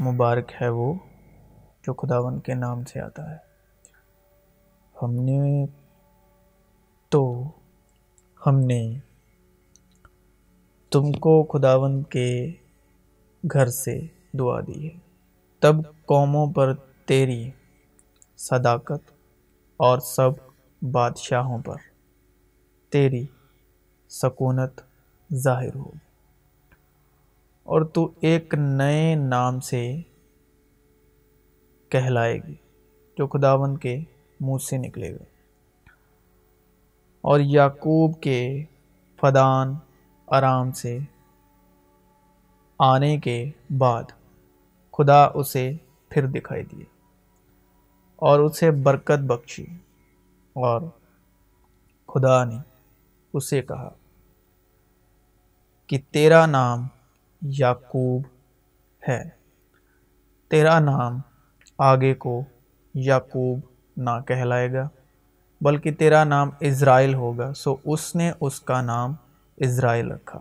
مبارک ہے وہ جو خداون کے نام سے آتا ہے۔ ہم نے تو ہم نے تم کو خداون کے گھر سے دعا دی ہے۔ تب قوموں پر تیری صداقت اور سب بادشاہوں پر تیری سکونت ظاہر ہو اور تو ایک نئے نام سے کہلائے گی، جو خداون کے منہ سے نکلے گا اور یعقوب کے فدان آرام سے آنے کے بعد خدا اسے پھر دکھائی دیے اور اسے برکت بخشی۔ اور خدا نے اسے کہا کہ تیرا نام یعقوب ہے۔ تیرا نام آگے کو یعقوب نہ کہلائے گا، بلکہ تیرا نام اسرائیل ہوگا، سو اس نے اس کا نام اسرائیل رکھا۔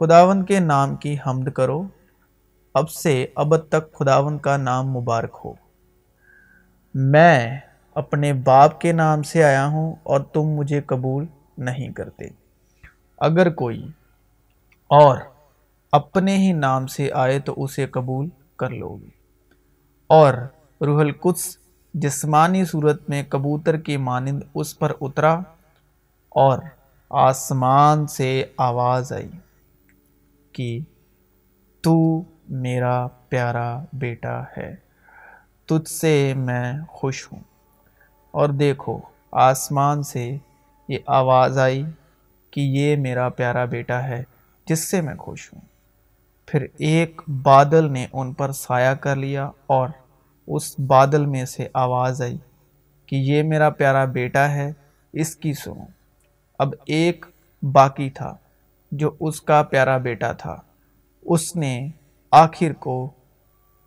خداون کے نام کی حمد کرو، اب سے اب تک خداون کا نام مبارک ہو۔ میں اپنے باپ کے نام سے آیا ہوں اور تم مجھے قبول نہیں کرتے۔ اگر کوئی اور اپنے ہی نام سے آئے تو اسے قبول کر لو گی اور روح القدس جسمانی صورت میں کبوتر کی مانند اس پر اترا اور آسمان سے آواز آئی کہ تو میرا پیارا بیٹا ہے، تجھ سے میں خوش ہوں۔ اور دیکھو، آسمان سے یہ آواز آئی کہ یہ میرا پیارا بیٹا ہے، جس سے میں خوش ہوں۔ پھر ایک بادل نے ان پر سایہ کر لیا اور اس بادل میں سے آواز آئی کہ یہ میرا پیارا بیٹا ہے، اس کی سنو۔ اب ایک باقی تھا جو اس کا پیارا بیٹا تھا۔ اس نے آخر کو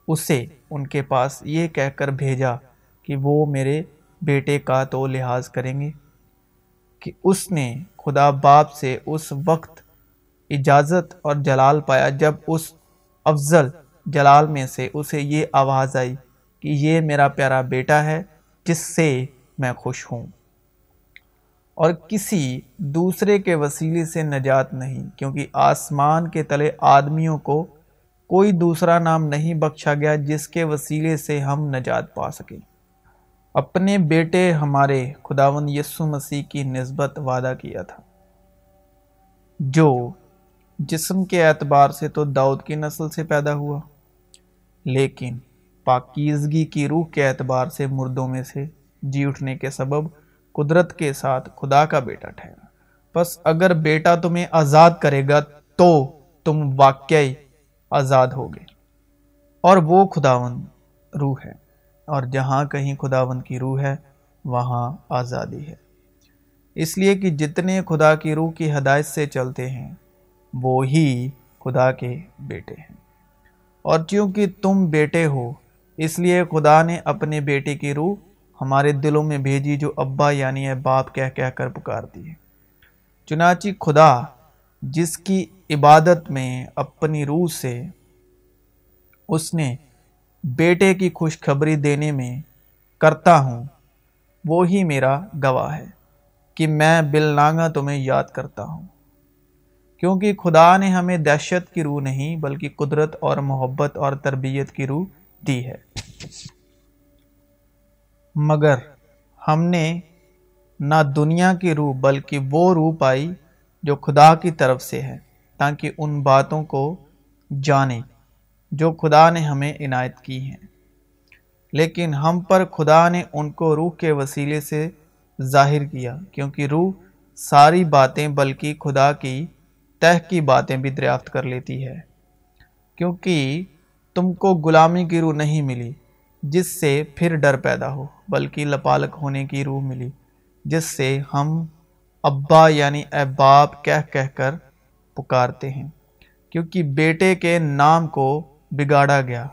اسے ان کے پاس یہ کہہ کر بھیجا کہ وہ میرے بیٹے کا تو لحاظ کریں گے کہ اس نے خدا باپ سے اس وقت اجازت اور جلال پایا جب اس افضل جلال میں سے اسے یہ آواز آئی کہ یہ میرا پیارا بیٹا ہے جس سے میں خوش ہوں۔ اور کسی دوسرے کے وسیلے سے نجات نہیں، کیونکہ آسمان کے تلے آدمیوں کو کوئی دوسرا نام نہیں بخشا گیا جس کے وسیلے سے ہم نجات پا سکیں۔ اپنے بیٹے ہمارے خداون یسو مسیح کی نسبت وعدہ کیا تھا، جو جسم کے اعتبار سے تو داؤد کی نسل سے پیدا ہوا، لیکن پاکیزگی کی روح کے اعتبار سے مردوں میں سے جی اٹھنے کے سبب قدرت کے ساتھ خدا کا بیٹا ٹھہرا۔ بس اگر بیٹا تمہیں آزاد کرے گا تو تم واقعی آزاد ہوگے۔ اور وہ خداون روح ہے، اور جہاں کہیں خداون کی روح ہے، وہاں آزادی ہے۔ اس لیے کہ جتنے خدا کی روح کی ہدایت سے چلتے ہیں وہی خدا کے بیٹے ہیں۔ اور چونکہ تم بیٹے ہو، اس لیے خدا نے اپنے بیٹے کی روح ہمارے دلوں میں بھیجی جو ابا یعنی ہے باپ کہہ کہہ کر پکارتی ہے۔ چنانچہ خدا جس کی عبادت میں اپنی روح سے اس نے بیٹے کی خوشخبری دینے میں کرتا ہوں وہی میرا گواہ ہے کہ میں بل تمہیں یاد کرتا ہوں۔ کیونکہ خدا نے ہمیں دہشت کی روح نہیں بلکہ قدرت اور محبت اور تربیت کی روح دی ہے۔ مگر ہم نے نہ دنیا کی روح بلکہ وہ روح پائی جو خدا کی طرف سے ہے، تاکہ ان باتوں کو جانے جو خدا نے ہمیں عنایت کی ہیں۔ لیکن ہم پر خدا نے ان کو روح کے وسیلے سے ظاہر کیا، کیونکہ روح ساری باتیں بلکہ خدا کی تہ کی باتیں بھی دریافت کر لیتی ہے۔ کیونکہ تم کو غلامی کی روح نہیں ملی، جس سے پھر ڈر پیدا ہو، بلکہ لپالک ہونے کی روح ملی، جس سے ہم ابا یعنی اے باپ کہہ کہہ کر پکارتے ہیں۔ کیونکہ بیٹے کے نام کو بگاڑا گیا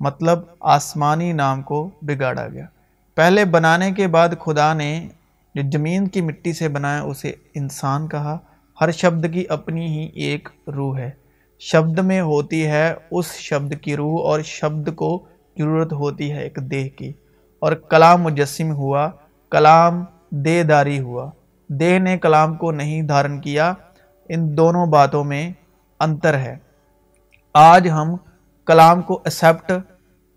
مطلب آسمانی نام کو بگاڑا گیا۔ پہلے بنانے کے بعد خدا نے جو زمین کی مٹی سے بنایا، اسے انسان کہا۔ ہر شبد کی اپنی ہی ایک روح ہے۔ شبد میں ہوتی ہے اس شبد کی روح اور شبد کو ضرورت ہوتی ہے ایک دیہ کی۔ اور کلام مجسم ہوا، کلام دے داری ہوا۔ دیہ نے کلام کو نہیں دھارن کیا، ان دونوں باتوں میں انتر ہے۔ آج ہم کلام کو ایکسیپٹ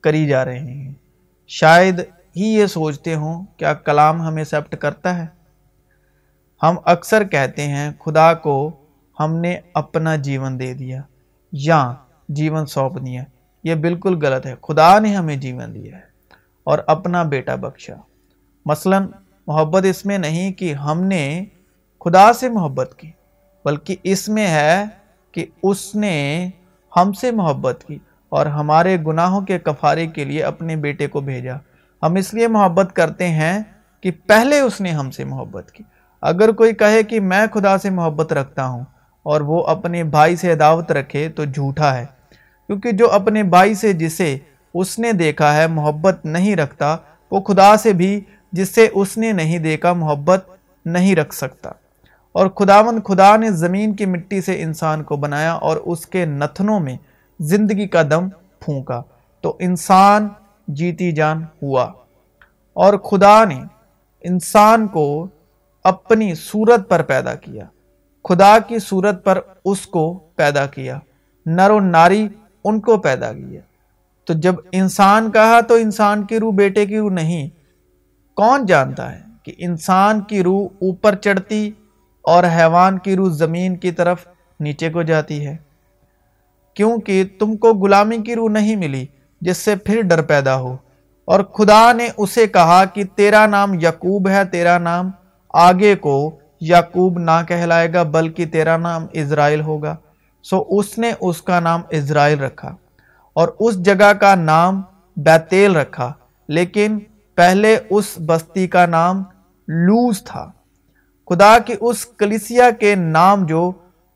کری جا رہے ہیں۔ شاید ہی یہ سوچتے ہوں، کیا کلام ہمیں ایکسیپٹ کرتا ہے؟ ہم اکثر کہتے ہیں، خدا کو ہم نے اپنا جیون دے دیا، یا جیون سونپ دیا۔ یہ بالکل غلط ہے۔ خدا نے ہمیں جیون دیا ہے اور اپنا بیٹا بخشا۔ مثلا، محبت اس میں نہیں کہ ہم نے خدا سے محبت کی، بلکہ اس میں ہے کہ اس نے ہم سے محبت کی اور ہمارے گناہوں کے کفارے کے لیے اپنے بیٹے کو بھیجا۔ ہم اس لیے محبت کرتے ہیں کہ پہلے اس نے ہم سے محبت کی۔ اگر کوئی کہے کہ میں خدا سے محبت رکھتا ہوں اور وہ اپنے بھائی سے عداوت رکھے تو جھوٹا ہے۔ کیونکہ جو اپنے بھائی سے جسے اس نے دیکھا ہے محبت نہیں رکھتا، وہ خدا سے بھی جس سے اس نے نہیں دیکھا محبت نہیں رکھ سکتا۔ اور خداوند خدا نے زمین کی مٹی سے انسان کو بنایا اور اس کے نتنوں میں زندگی کا دم پھونکا۔ تو انسان جیتی جان ہوا۔ اور خدا نے انسان کو اپنی صورت پر پیدا کیا۔ خدا کی صورت پر اس کو پیدا کیا۔ نر و ناری ان کو پیدا کیا۔ تو جب انسان کہا تو انسان کی روح بیٹے کی روح نہیں۔ کون جانتا ہے کہ انسان کی روح اوپر چڑھتی اور حیوان کی روح زمین کی طرف نیچے کو جاتی ہے؟ کیونکہ تم کو غلامی کی روح نہیں ملی، جس سے پھر ڈر پیدا ہو۔ اور خدا نے اسے کہا کہ تیرا نام یعقوب ہے، تیرا نام آگے کو یعقوب نہ کہلائے گا، بلکہ تیرا نام اسرائیل ہوگا۔ سو اس نے اس کا نام اسرائیل رکھا اور اس جگہ کا نام بیتیل رکھا، لیکن پہلے اس بستی کا نام لوز تھا۔ خدا کی اس کلیسیا کے نام جو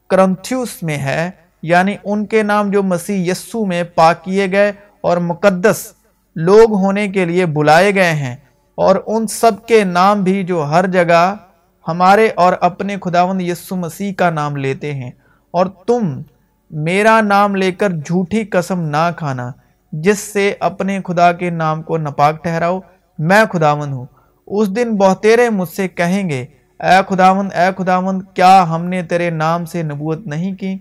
کرنتھیوس میں ہے یعنی ان کے نام جو مسیح یسو میں پاک کیے گئے اور مقدس لوگ ہونے کے لیے بلائے گئے ہیں اور ان سب کے نام بھی جو ہر جگہ ہمارے اور اپنے خداوند یسو مسیح کا نام لیتے ہیں۔ اور تم میرا نام لے کر جھوٹی قسم نہ کھانا، جس سے اپنے خدا کے نام کو نپاک ٹھہراؤ۔ میں خداوند ہوں۔ اس دن بہتیرے مجھ سے کہیں گے، اے خداوند اے خداوند، کیا ہم نے تیرے نام سے نبوت نہیں کی؟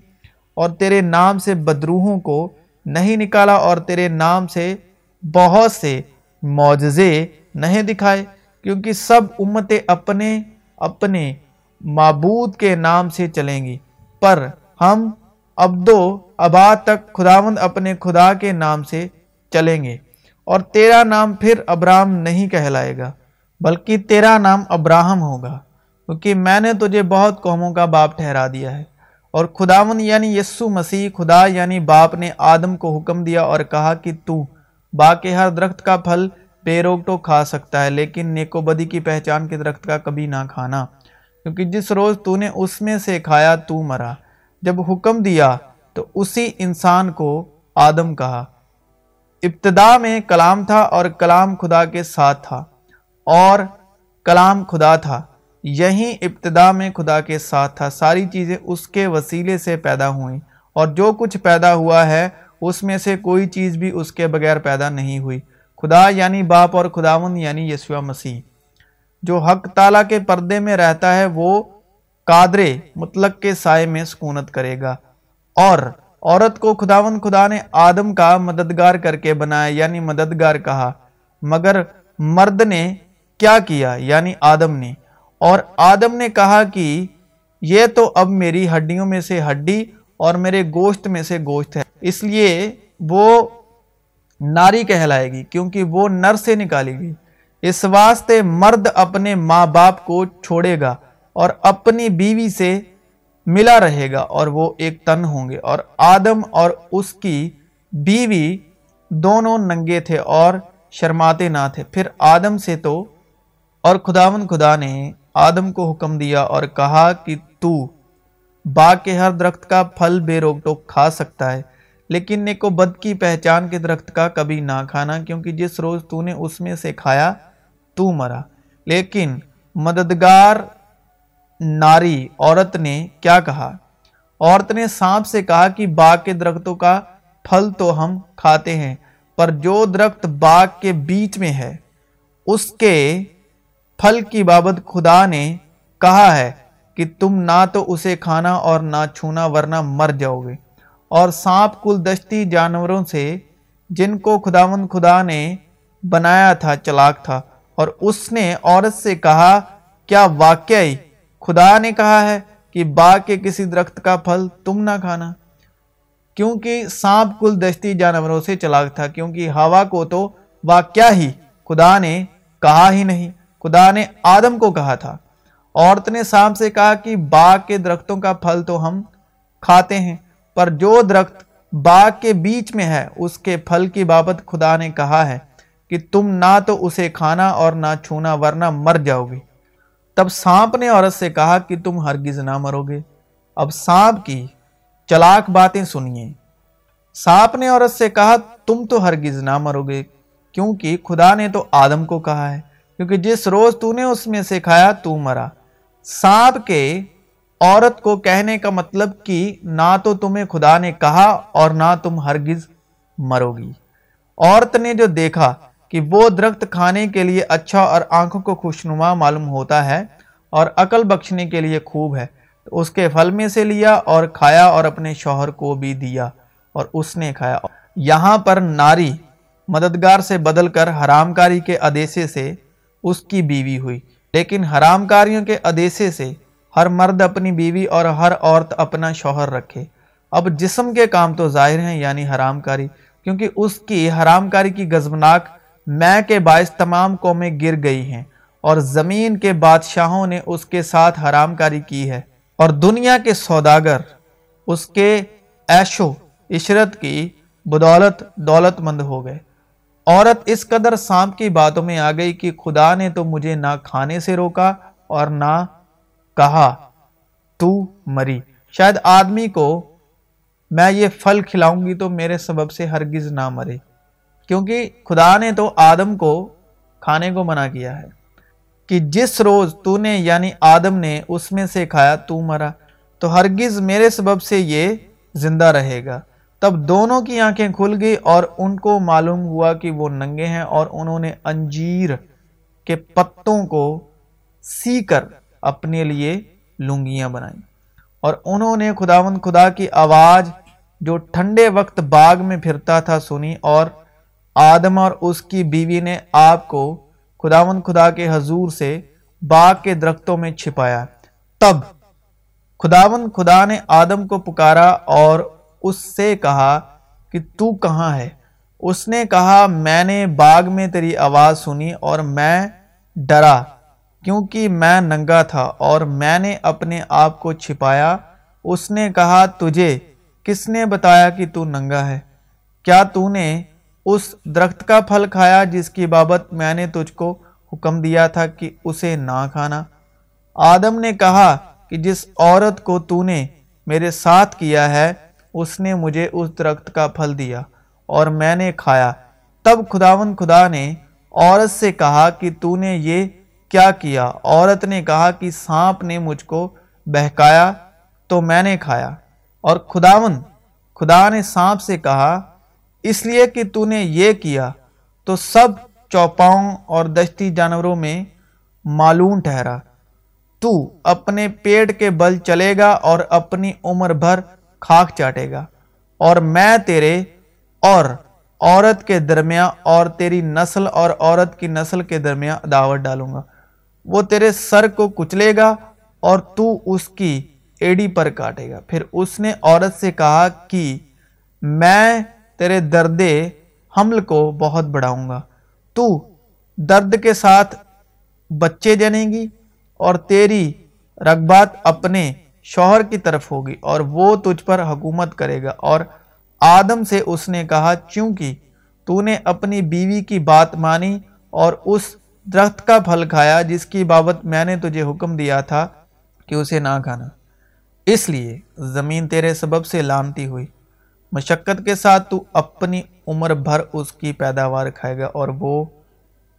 اور تیرے نام سے بدروہوں کو نہیں نکالا، اور تیرے نام سے بہت سے معجزے نہیں دکھائے، کیونکہ سب امتیں اپنے اپنے معبود کے نام سے چلیں گی۔ پر ہم ابدو ابا تک خداوند اپنے خدا کے نام سے چلیں گے۔ اور تیرا نام پھر ابراہم نہیں کہلائے گا، بلکہ تیرا نام ابراہم ہوگا، کیونکہ میں نے تجھے بہت قوموں کا باپ ٹھہرا دیا ہے۔ اور خداون یعنی یسو مسیح، خدا یعنی باپ نے آدم کو حکم دیا اور کہا کہ تو با کے ہر درخت کا پھل بے تو کھا سکتا ہے، لیکن نیکو بدی کی پہچان کے درخت کا کبھی نہ کھانا۔ کیونکہ جس روز تو نے اس میں سے کھایا، تو مرا۔ جب حکم دیا، تو اسی انسان کو آدم کہا۔ ابتدا میں کلام تھا اور کلام خدا کے ساتھ تھا۔ اور کلام خدا تھا۔ یہی ابتدا میں خدا کے ساتھ تھا۔ ساری چیزیں اس کے وسیلے سے پیدا ہوئیں۔ اور جو کچھ پیدا ہوا ہے، اس میں سے کوئی چیز بھی اس کے بغیر پیدا نہیں ہوئی۔ خدا یعنی باپ اور خداون یعنی یسوع مسیح۔ جو حق تعالیٰ کے پردے میں رہتا ہے، وہ قادرے مطلق کے سائے میں سکونت کرے گا۔ اور عورت کو خداون خدا نے آدم کا مددگار کر کے بنایا یعنی مددگار کہا۔ مگر مرد نے کیا کیا؟ یعنی آدم نے۔ اور آدم نے کہا کہ یہ تو اب میری ہڈیوں میں سے ہڈی اور میرے گوشت میں سے گوشت ہے۔ اس لیے وہ ناری کہلائے گی کیونکہ وہ نر سے نکالی گئی اس واسطے مرد اپنے ماں باپ کو چھوڑے گا اور اپنی بیوی سے ملا رہے گا اور وہ ایک تن ہوں گے۔ اور آدم اور اس کی بیوی دونوں ننگے تھے اور شرماتے نہ تھے۔ پھر آدم سے تو، اور خداون خدا نے آدم کو حکم دیا اور کہا کہ تو باغ کے ہر درخت کا پھل بے روک ٹوک کھا سکتا ہے۔ لیکن نیکو بد کی پہچان کے درخت کا کبھی نہ کھانا، کیونکہ جس روز تو نے اس میں سے کھایا، تو مرا۔ لیکن مددگار ناری عورت نے کیا کہا؟ عورت نے سانپ سے کہا کہ باغ کے درختوں کا پھل تو ہم کھاتے ہیں، پر جو درخت باغ کے بیچ میں ہے، اس کے پھل کی بابت خدا نے کہا ہے کہ تم نہ تو اسے کھانا اور نہ چھونا، ورنہ مر جاؤ گے۔ اور سانپ کل دشتی جانوروں سے جن کو خداوند خدا نے بنایا تھا، چلاک تھا۔ اور اس نے عورت سے کہا، کیا واقعی خدا نے کہا ہے کہ باغ کے کسی درخت کا پھل تم نہ کھانا؟ کیونکہ سانپ کل دشتی جانوروں سے چلاک تھا، کیونکہ ہوا کو تو واقعہ ہی خدا نے کہا ہی نہیں، خدا نے آدم کو کہا تھا۔ عورت نے سانپ سے کہا کہ باغ کے درختوں کا پھل تو ہم کھاتے ہیں۔ پر جو درخت باغ کے بیچ میں ہے، اس کے پھل کی بابت خدا نے کہا ہے کہ تم نہ تو اسے کھانا اور نہ چھونا ورنہ مر جاؤ گے۔ تب سانپ نے عورت سے کہا کہ تم ہرگز نہ مرو گے۔ اب سانپ کی چلاک باتیں سنیے۔ سانپ نے عورت سے کہا، تم تو ہرگز نہ مرو گے، کیونکہ خدا نے تو آدم کو کہا ہے، کیونکہ جس روز تو نے اس میں سے کھایا، تو مرا۔ سانپ کے عورت کو کہنے کا مطلب کہ نہ تو تمہیں خدا نے کہا اور نہ تم ہرگز مرو گی۔ عورت نے جو دیکھا کہ وہ درخت کھانے کے لیے اچھا اور آنکھوں کو خوشنما معلوم ہوتا ہے اور عقل بخشنے کے لیے خوب ہے، تو اس کے پھل میں سے لیا اور کھایا اور اپنے شوہر کو بھی دیا اور اس نے کھایا۔ یہاں پر ناری مددگار سے بدل کر حرام کاری کے ادیسے سے اس کی بیوی ہوئی۔ لیکن حرام کاریوں کے ادیسے سے ہر مرد اپنی بیوی اور ہر عورت اپنا شوہر رکھے۔ اب جسم کے کام تو ظاہر ہیں یعنی حرام کاری کیونکہ اس کی حرام کاری کی گزمناک میں کے باعث تمام قومیں گر گئی ہیں اور زمین کے بادشاہوں نے اس کے ساتھ حرام کاری کی ہے۔ اور دنیا کے سوداگر، اس کے ایشو عشرت کی بدولت دولت مند ہو گئے۔ عورت اس قدر سانپ کی باتوں میں آ گئی کہ خدا نے تو مجھے نہ کھانے سے روکا اور نہ کہا، تو مری۔ شاید آدمی کو میں یہ پھل کھلاؤں گی تو میرے سبب سے ہرگز نہ مرے۔ کیونکہ خدا نے تو آدم کو کھانے کو منع کیا ہے کہ جس روز تو نے یعنی آدم نے اس میں سے کھایا، تو مرا۔ تو ہرگز میرے سبب سے یہ زندہ رہے گا۔ تب دونوں کی آنکھیں کھل گئی اور ان کو معلوم ہوا کہ وہ ننگے ہیں اور انہوں نے انجیر کے پتوں کو سی کر اپنے لیے لنگیاں بنائیں۔ اور انہوں نے خداون خدا کی آواز جو ٹھنڈے وقت باغ میں پھرتا تھا سنی اور آدم اور اس کی بیوی نے آپ کو خداون خدا کے حضور سے باغ کے درختوں میں چھپایا۔ تب خداون خدا نے آدم کو پکارا اور اس سے کہا کہ تو کہاں ہے؟ اس نے کہا، میں نے باغ میں تیری آواز سنی اور میں ڈرا۔ کیونکہ میں ننگا تھا اور میں نے اپنے آپ کو چھپایا، اس نے کہا، تجھے کس نے بتایا کہ تو ننگا ہے؟ کیا تو نے اس درخت کا پھل کھایا جس کی بابت میں نے تجھ کو حکم دیا تھا کہ اسے نہ کھانا؟ آدم نے کہا کہ جس عورت کو تو نے میرے ساتھ کیا ہے، اس نے مجھے اس درخت کا پھل دیا اور میں نے کھایا۔ تب خداون خدا نے عورت سے کہا کہ تو نے یہ کیا کیا؟ عورت نے کہا کہ سانپ نے مجھ کو بہکایا تو میں نے کھایا۔ اور خداون خدا نے سانپ سے کہا، اس لیے کہ تو نے یہ کیا تو سب چوپاؤں اور دشتی جانوروں میں معلوم ٹھہرا۔ تو اپنے پیٹ کے بل چلے گا اور اپنی عمر بھر کھاک چاٹے گا۔ اور میں تیرے اور عورت کے درمیان اور تیری نسل اور عورت کی نسل کے درمیان دعوت ڈالوں گا۔ وہ تیرے سر کو کچلے گا اور تو اس کی ایڈی پر کاٹے گا۔ پھر اس نے عورت سے کہا کہ میں تیرے درد حمل کو بہت بڑھاؤں گا۔ تو درد کے ساتھ بچے جنے گی اور تیری رغبات اپنے شوہر کی طرف ہوگی اور وہ تجھ پر حکومت کرے گا۔ اور آدم سے اس نے کہا، چونکہ تو نے اپنی بیوی کی بات مانی اور اس درخت کا پھل کھایا جس کی بابت میں نے تجھے حکم دیا تھا کہ اسے نہ کھانا۔ اس لیے زمین تیرے سبب سے لانتی ہوئی۔ مشقت کے ساتھ تو اپنی عمر بھر اس کی پیداوار کھائے گا اور وہ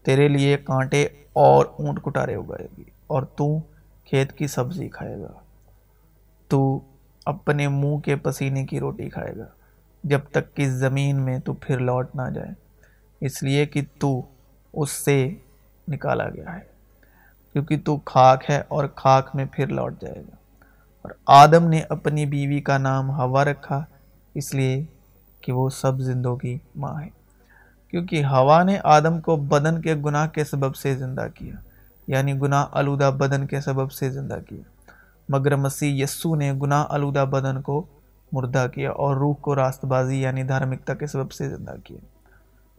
تیرے لیے کانٹے اور اونٹ کٹارے اگائے گی اور تو کھیت کی سبزی کھائے گا۔ تو اپنے منہ کے پسینے کی روٹی کھائے گا۔ جب تک کہ زمین میں تو پھر لوٹ نہ جائے۔ اس لیے کہ تو اس سے نکالا گیا ہے۔ کیونکہ تو خاک ہے اور خاک میں پھر لوٹ جائے گا۔ اور آدم نے اپنی بیوی کا نام ہوا رکھا، اس لیے کہ وہ سب زندوں کی ماں ہے۔ کیونکہ ہوا نے آدم کو بدن کے گناہ کے سبب سے زندہ کیا یعنی گناہ آلودہ بدن کے سبب سے زندہ کیا۔ مگر مسیح یسو نے گناہ آلودہ بدن کو مردہ کیا اور روح کو راست بازی یعنی دھارمکتا کے سبب سے زندہ کیا۔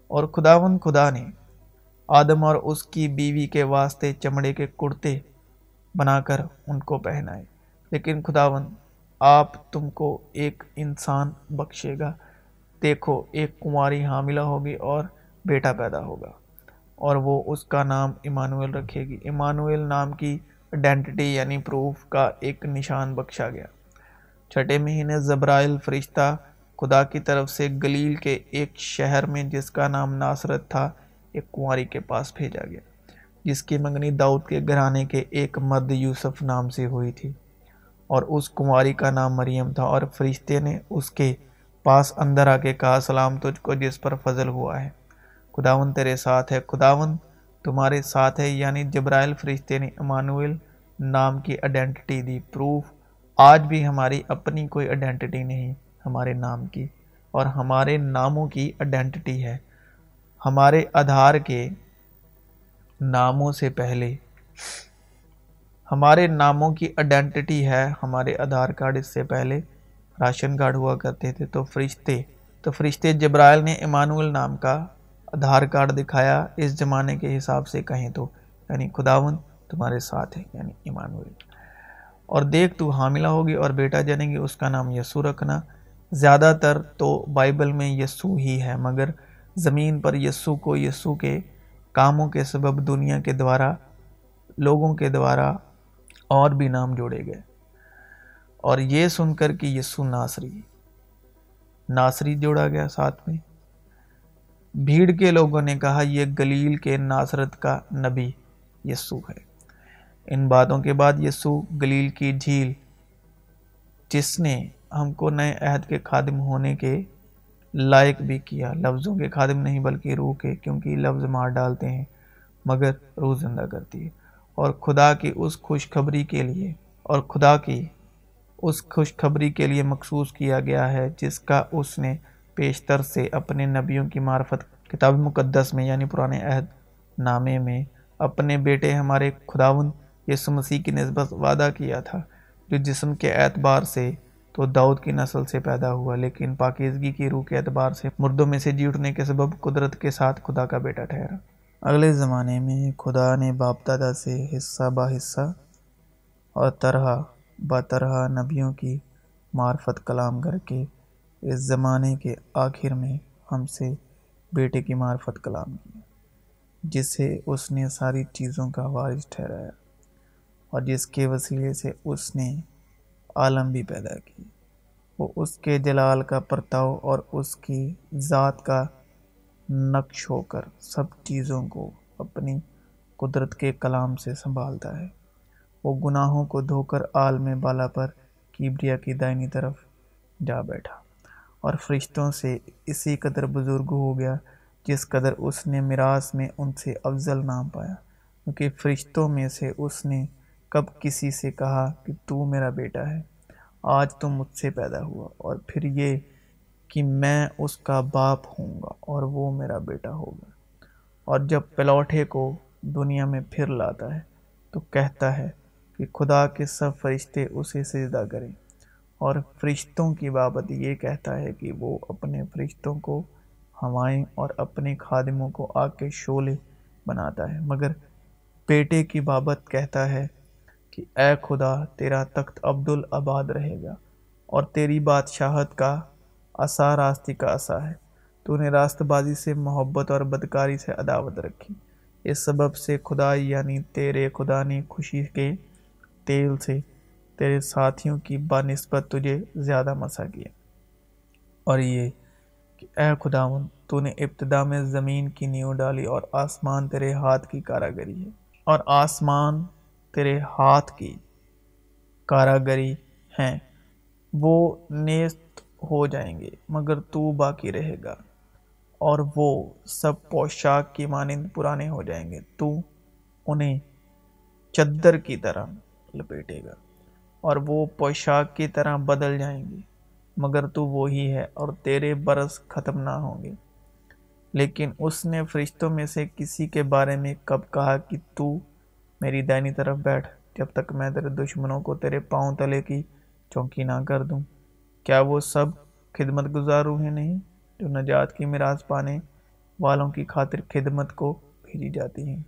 اور خداون خدا نے آدم اور اس کی بیوی کے واسطے چمڑے کے کرتے بنا کر ان کو پہنائے۔ لیکن خداون آپ تم کو ایک انسان بخشے گا۔ دیکھو، ایک کماری حاملہ ہوگی اور بیٹا پیدا ہوگا اور وہ اس کا نام ایمانویل رکھے گی۔ ایمانویل نام کی آئیڈینٹی یعنی پروف کا ایک نشان بخشا گیا۔ چھٹے مہینے زبرائل فرشتہ خدا کی طرف سے گلیل کے ایک شہر میں، جس کا نام ناصرت تھا ایک کنواری کے پاس بھیجا گیا، جس کی منگنی داؤد کے گھرانے کے ایک مرد یوسف نام سے ہوئی تھی۔ اور اس کنواری کا نام مریم تھا، اور فرشتے نے اس کے پاس اندر آ کے کہا، سلام تجھ کو جس پر فضل ہوا ہے۔ خداون تیرے ساتھ ہے۔ خداون تمہارے ساتھ ہے یعنی جبرائل فرشتے نے امانویل نام کی آئیڈینٹی دی۔ پروف، آج بھی ہماری اپنی کوئی آئیڈینٹی نہیں، ہمارے نام کی، اور ہمارے ناموں کی آئیڈینٹی ہے۔ ہمارے آدھار کے ناموں سے پہلے، ہمارے ناموں کی آئیڈینٹی ہے ہمارے آدھار کارڈ اس سے پہلے، راشن کارڈ ہوا کرتے تھے تو فرشتے تو فرشتے جبرائل نے ایمانول نام کا آدھار کارڈ دکھایا اس زمانے کے حساب سے کہیں تو یعنی خداون تمہارے ساتھ ہے یعنی ایمانول اور دیکھ تو حاملہ ہوگی اور بیٹا جنے گی اس کا نام یسو رکھنا۔ زیادہ تر تو بائبل میں یسو ہی ہے، مگر زمین پر یسو کو یسو کے کاموں کے سبب دنیا کے دوارا، لوگوں کے دوارا اور بھی نام جوڑے گئے۔ اور یہ سن کر کہ یسو ناصری ناصری جوڑا گیا ساتھ میں۔ بھیڑ کے لوگوں نے کہا، یہ گلیل کے ناصرت کا نبی یسو ہے۔ ان باتوں کے بعد یسو گلیل کی جھیل، جس نے ہم کو نئے عہد کے خادم ہونے کے لائق بھی کیا، لفظوں کے خادم نہیں بلکہ روح کے، کیونکہ لفظ مار ڈالتے ہیں، مگر روح زندہ کرتی ہے۔ اور خدا کی اس خوشخبری کے لیے، اور خدا کی اس خوشخبری کے لیے مخصوص کیا گیا ہے، جس کا اس نے پیشتر سے اپنے نبیوں کی معرفت، کتاب مقدس میں یعنی پرانے عہد نامے میں، اپنے بیٹے ہمارے خداون یسو مسیح کی نسبت وعدہ کیا تھا، جو جسم کے اعتبار سے تو داؤد کی نسل سے پیدا ہوا، لیکن پاکیزگی کی روح کے اعتبار سے مردوں میں سے جی اٹھنے کے سبب قدرت کے ساتھ خدا کا بیٹا ٹھہرا۔ اگلے زمانے میں خدا نے باپ دادا سے حصہ با حصہ اور طرح بطرح نبیوں کی معرفت کلام کر کے اس زمانے کے آخر میں ہم سے بیٹے کی معرفت کلام کی، جسے اس نے ساری چیزوں کا وارث ٹھہرایا اور جس کے وسیلے سے اس نے عالم بھی پیدا کی۔ وہ اس کے جلال کا پرتاؤ اور اس کی ذات کا نقش ہو کر سب چیزوں کو اپنی قدرت کے کلام سے سنبھالتا ہے۔ وہ گناہوں کو دھو کر عالم بالا پر کیبریا کی دائنی طرف جا بیٹھا اور فرشتوں سے اسی قدر بزرگ ہو گیا جس قدر اس نے میراث میں ان سے افضل نام پایا۔ کیونکہ فرشتوں میں سے اس نے کب کسی سے کہا کہ تو میرا بیٹا ہے؟ آج تو مجھ سے پیدا ہوا اور پھر یہ کہ میں اس کا باپ ہوں گا اور وہ میرا بیٹا ہوگا۔ اور جب پلوٹے کو دنیا میں پھر لاتا ہے تو کہتا ہے کہ خدا کے سب فرشتے اسے سجدہ کریں۔ اور فرشتوں کی بابت یہ کہتا ہے کہ وہ اپنے فرشتوں کو ہوائیں اور اپنے خادموں کو آگ کے شولے بناتا ہے۔ مگر بیٹے کی بابت کہتا ہے کہ اے خدا، تیرا تخت عبدالعباد رہے گا اور تیری بادشاہت کا عصا، راستی کا عصا ہے۔ تو نے راست بازی سے محبت اور بدکاری سے عداوت رکھی۔ اس سبب سے خدا یعنی تیرے خدا نے خوشی کے تیل سے تیرے ساتھیوں کی بانسبت تجھے زیادہ مسا کیا اور یہ کہ اے خداون تو نے ابتدا میں زمین کی نیو ڈالی اور آسمان تیرے ہاتھ کی کاراگری ہے۔ اور آسمان تیرے ہاتھ کی کاراگری ہیں، وہ نیست ہو جائیں گے، مگر تو باقی رہے گا۔ اور وہ سب پوشاک کی مانند پرانے ہو جائیں گے، تو انہیں چدر کی طرح لپیٹے گا۔ اور وہ پوشاک کی طرح بدل جائیں گے، مگر تو وہی ہے اور تیرے برس ختم نہ ہوں گے۔ لیکن اس نے فرشتوں میں سے کسی کے بارے میں کب کہا کہ تو میری دینی طرف بیٹھ، جب تک میں تیرے دشمنوں کو تیرے پاؤں تلے کی چونکی نہ کر دوں۔ کیا وہ سب خدمت گزار روحیں نہیں، جو نجات کی میراث پانے والوں کی خاطر خدمت کو بھیجی جاتی ہیں؟